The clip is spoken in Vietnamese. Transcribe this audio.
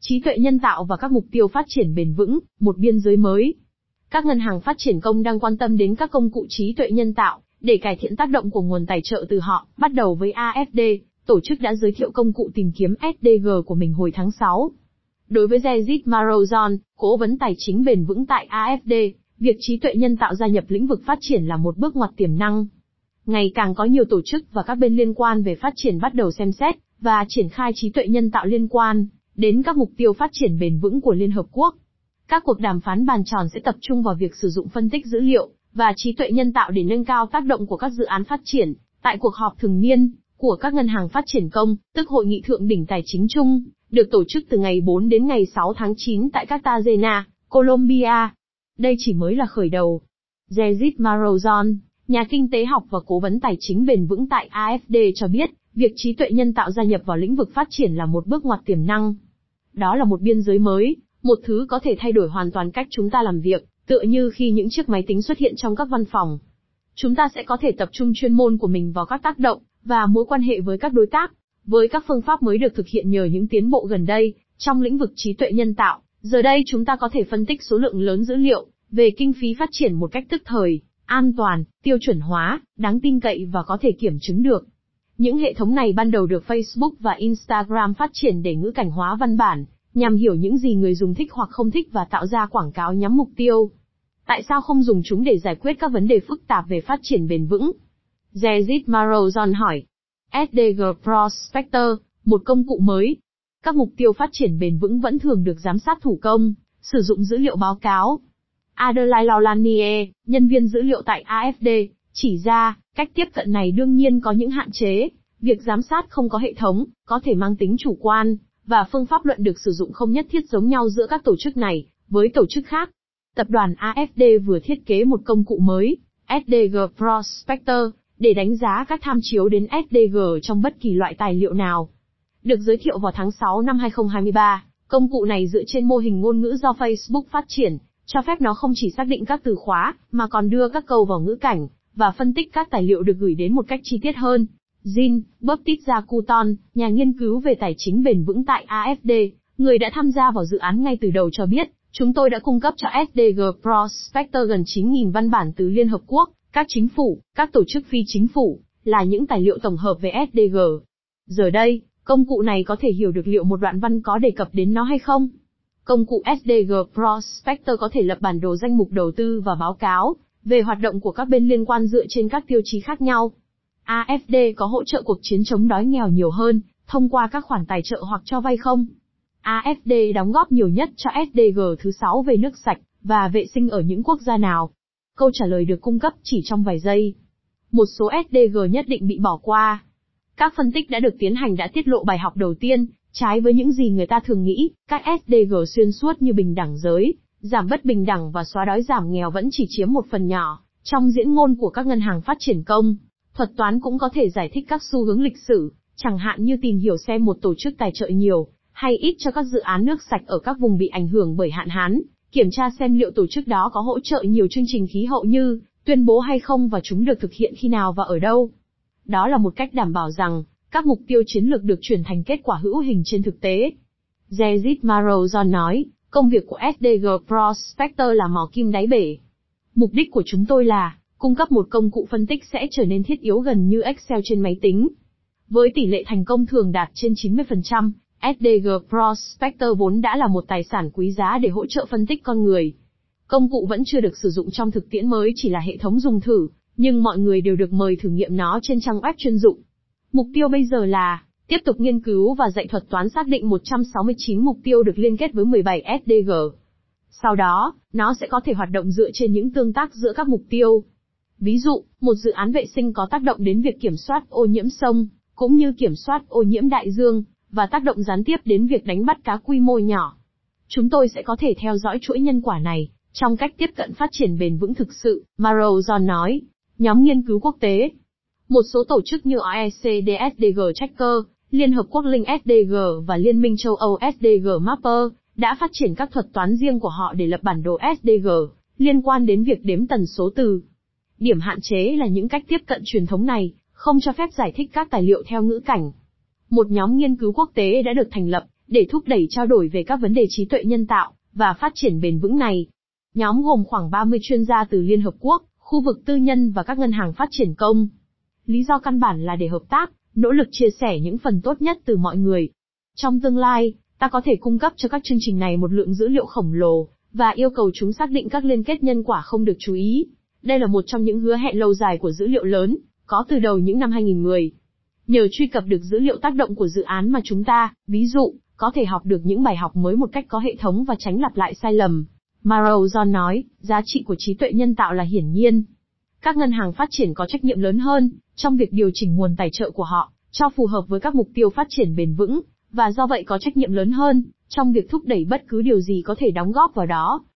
trí tuệ nhân tạo và các mục tiêu phát triển bền vững, một biên giới mới. Các ngân hàng phát triển công đang quan tâm đến các công cụ trí tuệ nhân tạo, để cải thiện tác động của nguồn tài trợ từ họ, bắt đầu với AFD, tổ chức đã giới thiệu công cụ tìm kiếm SDG của mình hồi tháng 6. Đối với Jezid Marozon, cố vấn tài chính bền vững tại AFD, việc trí tuệ nhân tạo gia nhập lĩnh vực phát triển là một bước ngoặt tiềm năng. Ngày càng có nhiều tổ chức và các bên liên quan về phát triển bắt đầu xem xét và triển khai trí tuệ nhân tạo liên quan đến các mục tiêu phát triển bền vững của Liên Hợp Quốc. Các cuộc đàm phán bàn tròn sẽ tập trung vào việc sử dụng phân tích dữ liệu và trí tuệ nhân tạo để nâng cao tác động của các dự án phát triển. Tại cuộc họp thường niên của các ngân hàng phát triển công, tức hội nghị thượng đỉnh tài chính chung, được tổ chức từ ngày 4 đến ngày 6 tháng 9 tại Cartagena, Colombia. Đây chỉ mới là khởi đầu. Jezid Marozon, nhà kinh tế học và cố vấn tài chính bền vững tại AFD cho biết, việc trí tuệ nhân tạo gia nhập vào lĩnh vực phát triển là một bước ngoặt tiềm năng. Đó là một biên giới mới, một thứ có thể thay đổi hoàn toàn cách chúng ta làm việc, tựa như khi những chiếc máy tính xuất hiện trong các văn phòng. Chúng ta sẽ có thể tập trung chuyên môn của mình vào các tác động và mối quan hệ với các đối tác. Với các phương pháp mới được thực hiện nhờ những tiến bộ gần đây trong lĩnh vực trí tuệ nhân tạo, giờ đây chúng ta có thể phân tích số lượng lớn dữ liệu về kinh phí phát triển một cách tức thời, an toàn, tiêu chuẩn hóa, đáng tin cậy và có thể kiểm chứng được. Những hệ thống này ban đầu được Facebook và Instagram phát triển để ngữ cảnh hóa văn bản, nhằm hiểu những gì người dùng thích hoặc không thích và tạo ra quảng cáo nhắm mục tiêu. Tại sao không dùng chúng để giải quyết các vấn đề phức tạp về phát triển bền vững? Jezid Marozon hỏi. SDG Prospector, một công cụ mới. Các mục tiêu phát triển bền vững vẫn thường được giám sát thủ công, sử dụng dữ liệu báo cáo. Adelaide Laulanier, nhân viên dữ liệu tại AFD, chỉ ra, cách tiếp cận này đương nhiên có những hạn chế. Việc giám sát không có hệ thống, có thể mang tính chủ quan, và phương pháp luận được sử dụng không nhất thiết giống nhau giữa các tổ chức này, với tổ chức khác. Tập đoàn AFD vừa thiết kế một công cụ mới, SDG Prospector, để đánh giá các tham chiếu đến SDG trong bất kỳ loại tài liệu nào. Được giới thiệu vào tháng 6 năm 2023, công cụ này dựa trên mô hình ngôn ngữ do Facebook phát triển, cho phép nó không chỉ xác định các từ khóa, mà còn đưa các câu vào ngữ cảnh, và phân tích các tài liệu được gửi đến một cách chi tiết hơn. Jean Baptiste Couton, nhà nghiên cứu về tài chính bền vững tại AFD, người đã tham gia vào dự án ngay từ đầu cho biết, chúng tôi đã cung cấp cho SDG Prospector gần 9.000 văn bản từ Liên Hợp Quốc, các chính phủ, các tổ chức phi chính phủ, là những tài liệu tổng hợp về SDG. Giờ đây, công cụ này có thể hiểu được liệu một đoạn văn có đề cập đến nó hay không. Công cụ SDG Prospector có thể lập bản đồ danh mục đầu tư và báo cáo về hoạt động của các bên liên quan dựa trên các tiêu chí khác nhau. AFD có hỗ trợ cuộc chiến chống đói nghèo nhiều hơn, thông qua các khoản tài trợ hoặc cho vay không. AFD đóng góp nhiều nhất cho SDG thứ 6 về nước sạch và vệ sinh ở những quốc gia nào. Câu trả lời được cung cấp chỉ trong vài giây. Một số SDG nhất định bị bỏ qua. Các phân tích đã được tiến hành đã tiết lộ bài học đầu tiên, trái với những gì người ta thường nghĩ, các SDG xuyên suốt như bình đẳng giới, giảm bất bình đẳng và xóa đói giảm nghèo vẫn chỉ chiếm một phần nhỏ trong diễn ngôn của các ngân hàng phát triển công. Thuật toán cũng có thể giải thích các xu hướng lịch sử, chẳng hạn như tìm hiểu xem một tổ chức tài trợ nhiều hay ít cho các dự án nước sạch ở các vùng bị ảnh hưởng bởi hạn hán, kiểm tra xem liệu tổ chức đó có hỗ trợ nhiều chương trình khí hậu như tuyên bố hay không và chúng được thực hiện khi nào và ở đâu. Đó là một cách đảm bảo rằng các mục tiêu chiến lược được chuyển thành kết quả hữu hình trên thực tế. Jezid Marozon nói, công việc của SDG Prospector là mò kim đáy bể. Mục đích của chúng tôi là cung cấp một công cụ phân tích sẽ trở nên thiết yếu gần như Excel trên máy tính. Với tỷ lệ thành công thường đạt trên 90%, SDG Prospector vốn đã là một tài sản quý giá để hỗ trợ phân tích con người. Công cụ vẫn chưa được sử dụng trong thực tiễn mới chỉ là hệ thống dùng thử, nhưng mọi người đều được mời thử nghiệm nó trên trang web chuyên dụng. Mục tiêu bây giờ là tiếp tục nghiên cứu và dạy thuật toán xác định 169 mục tiêu được liên kết với 17 SDG. Sau đó, nó sẽ có thể hoạt động dựa trên những tương tác giữa các mục tiêu. Ví dụ, một dự án vệ sinh có tác động đến việc kiểm soát ô nhiễm sông, cũng như kiểm soát ô nhiễm đại dương, và tác động gián tiếp đến việc đánh bắt cá quy mô nhỏ. Chúng tôi sẽ có thể theo dõi chuỗi nhân quả này, trong cách tiếp cận phát triển bền vững thực sự, Maro John nói. Nhóm nghiên cứu quốc tế. Một số tổ chức như OEC DSDG Tracker, Liên Hợp Quốc Linh SDG và Liên minh châu Âu SDG Mapper, đã phát triển các thuật toán riêng của họ để lập bản đồ SDG, liên quan đến việc đếm tần số từ. Điểm hạn chế là những cách tiếp cận truyền thống này, không cho phép giải thích các tài liệu theo ngữ cảnh. Một nhóm nghiên cứu quốc tế đã được thành lập, để thúc đẩy trao đổi về các vấn đề trí tuệ nhân tạo và phát triển bền vững này. Nhóm gồm khoảng 30 chuyên gia từ Liên Hợp Quốc, khu vực tư nhân và các ngân hàng phát triển công. Lý do căn bản là để hợp tác, nỗ lực chia sẻ những phần tốt nhất từ mọi người. Trong tương lai, ta có thể cung cấp cho các chương trình này một lượng dữ liệu khổng lồ, và yêu cầu chúng xác định các liên kết nhân quả không được chú ý. Đây là một trong những hứa hẹn lâu dài của dữ liệu lớn, có từ đầu những năm 2010. Nhờ truy cập được dữ liệu tác động của dự án mà chúng ta, ví dụ, có thể học được những bài học mới một cách có hệ thống và tránh lặp lại sai lầm. Marrow John nói, giá trị của trí tuệ nhân tạo là hiển nhiên. Các ngân hàng phát triển có trách nhiệm lớn hơn, trong việc điều chỉnh nguồn tài trợ của họ, cho phù hợp với các mục tiêu phát triển bền vững, và do vậy có trách nhiệm lớn hơn, trong việc thúc đẩy bất cứ điều gì có thể đóng góp vào đó.